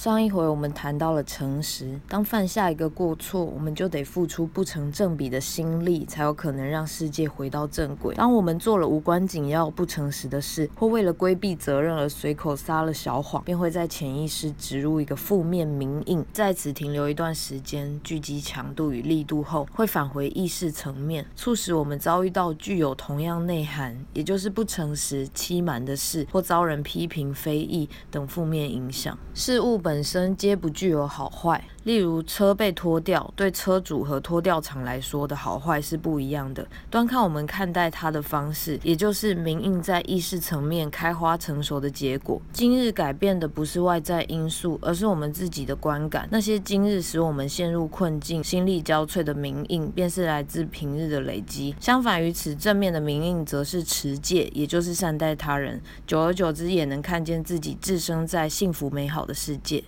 上一回我们谈到了诚实，当犯下一个过错，我们就得付出不成正比的心力，才有可能让世界回到正轨。当我们做了无关紧要、不诚实的事，或为了规避责任而随口撒了小谎，便会在潜意识植入一个负面名印，在此停留一段时间，聚集强度与力度后，会返回意识层面，促使我们遭遇到具有同样内涵，也就是不诚实、欺瞒的事，或遭人批评、非议等负面影响。事物本。本身皆不具有好坏。例如，车被拖掉，对车主和拖吊厂来说的好坏是不一样的，端看我们看待它的方式，也就是明印在意识层面开花成熟的结果。今日改变的不是外在因素，而是我们自己的观感。那些今日使我们陷入困境、心力交瘁的明印，便是来自平日的累积。相反于此，正面的明印则是持戒，也就是善待他人。久而久之，也能看见自己置身在幸福美好的世界。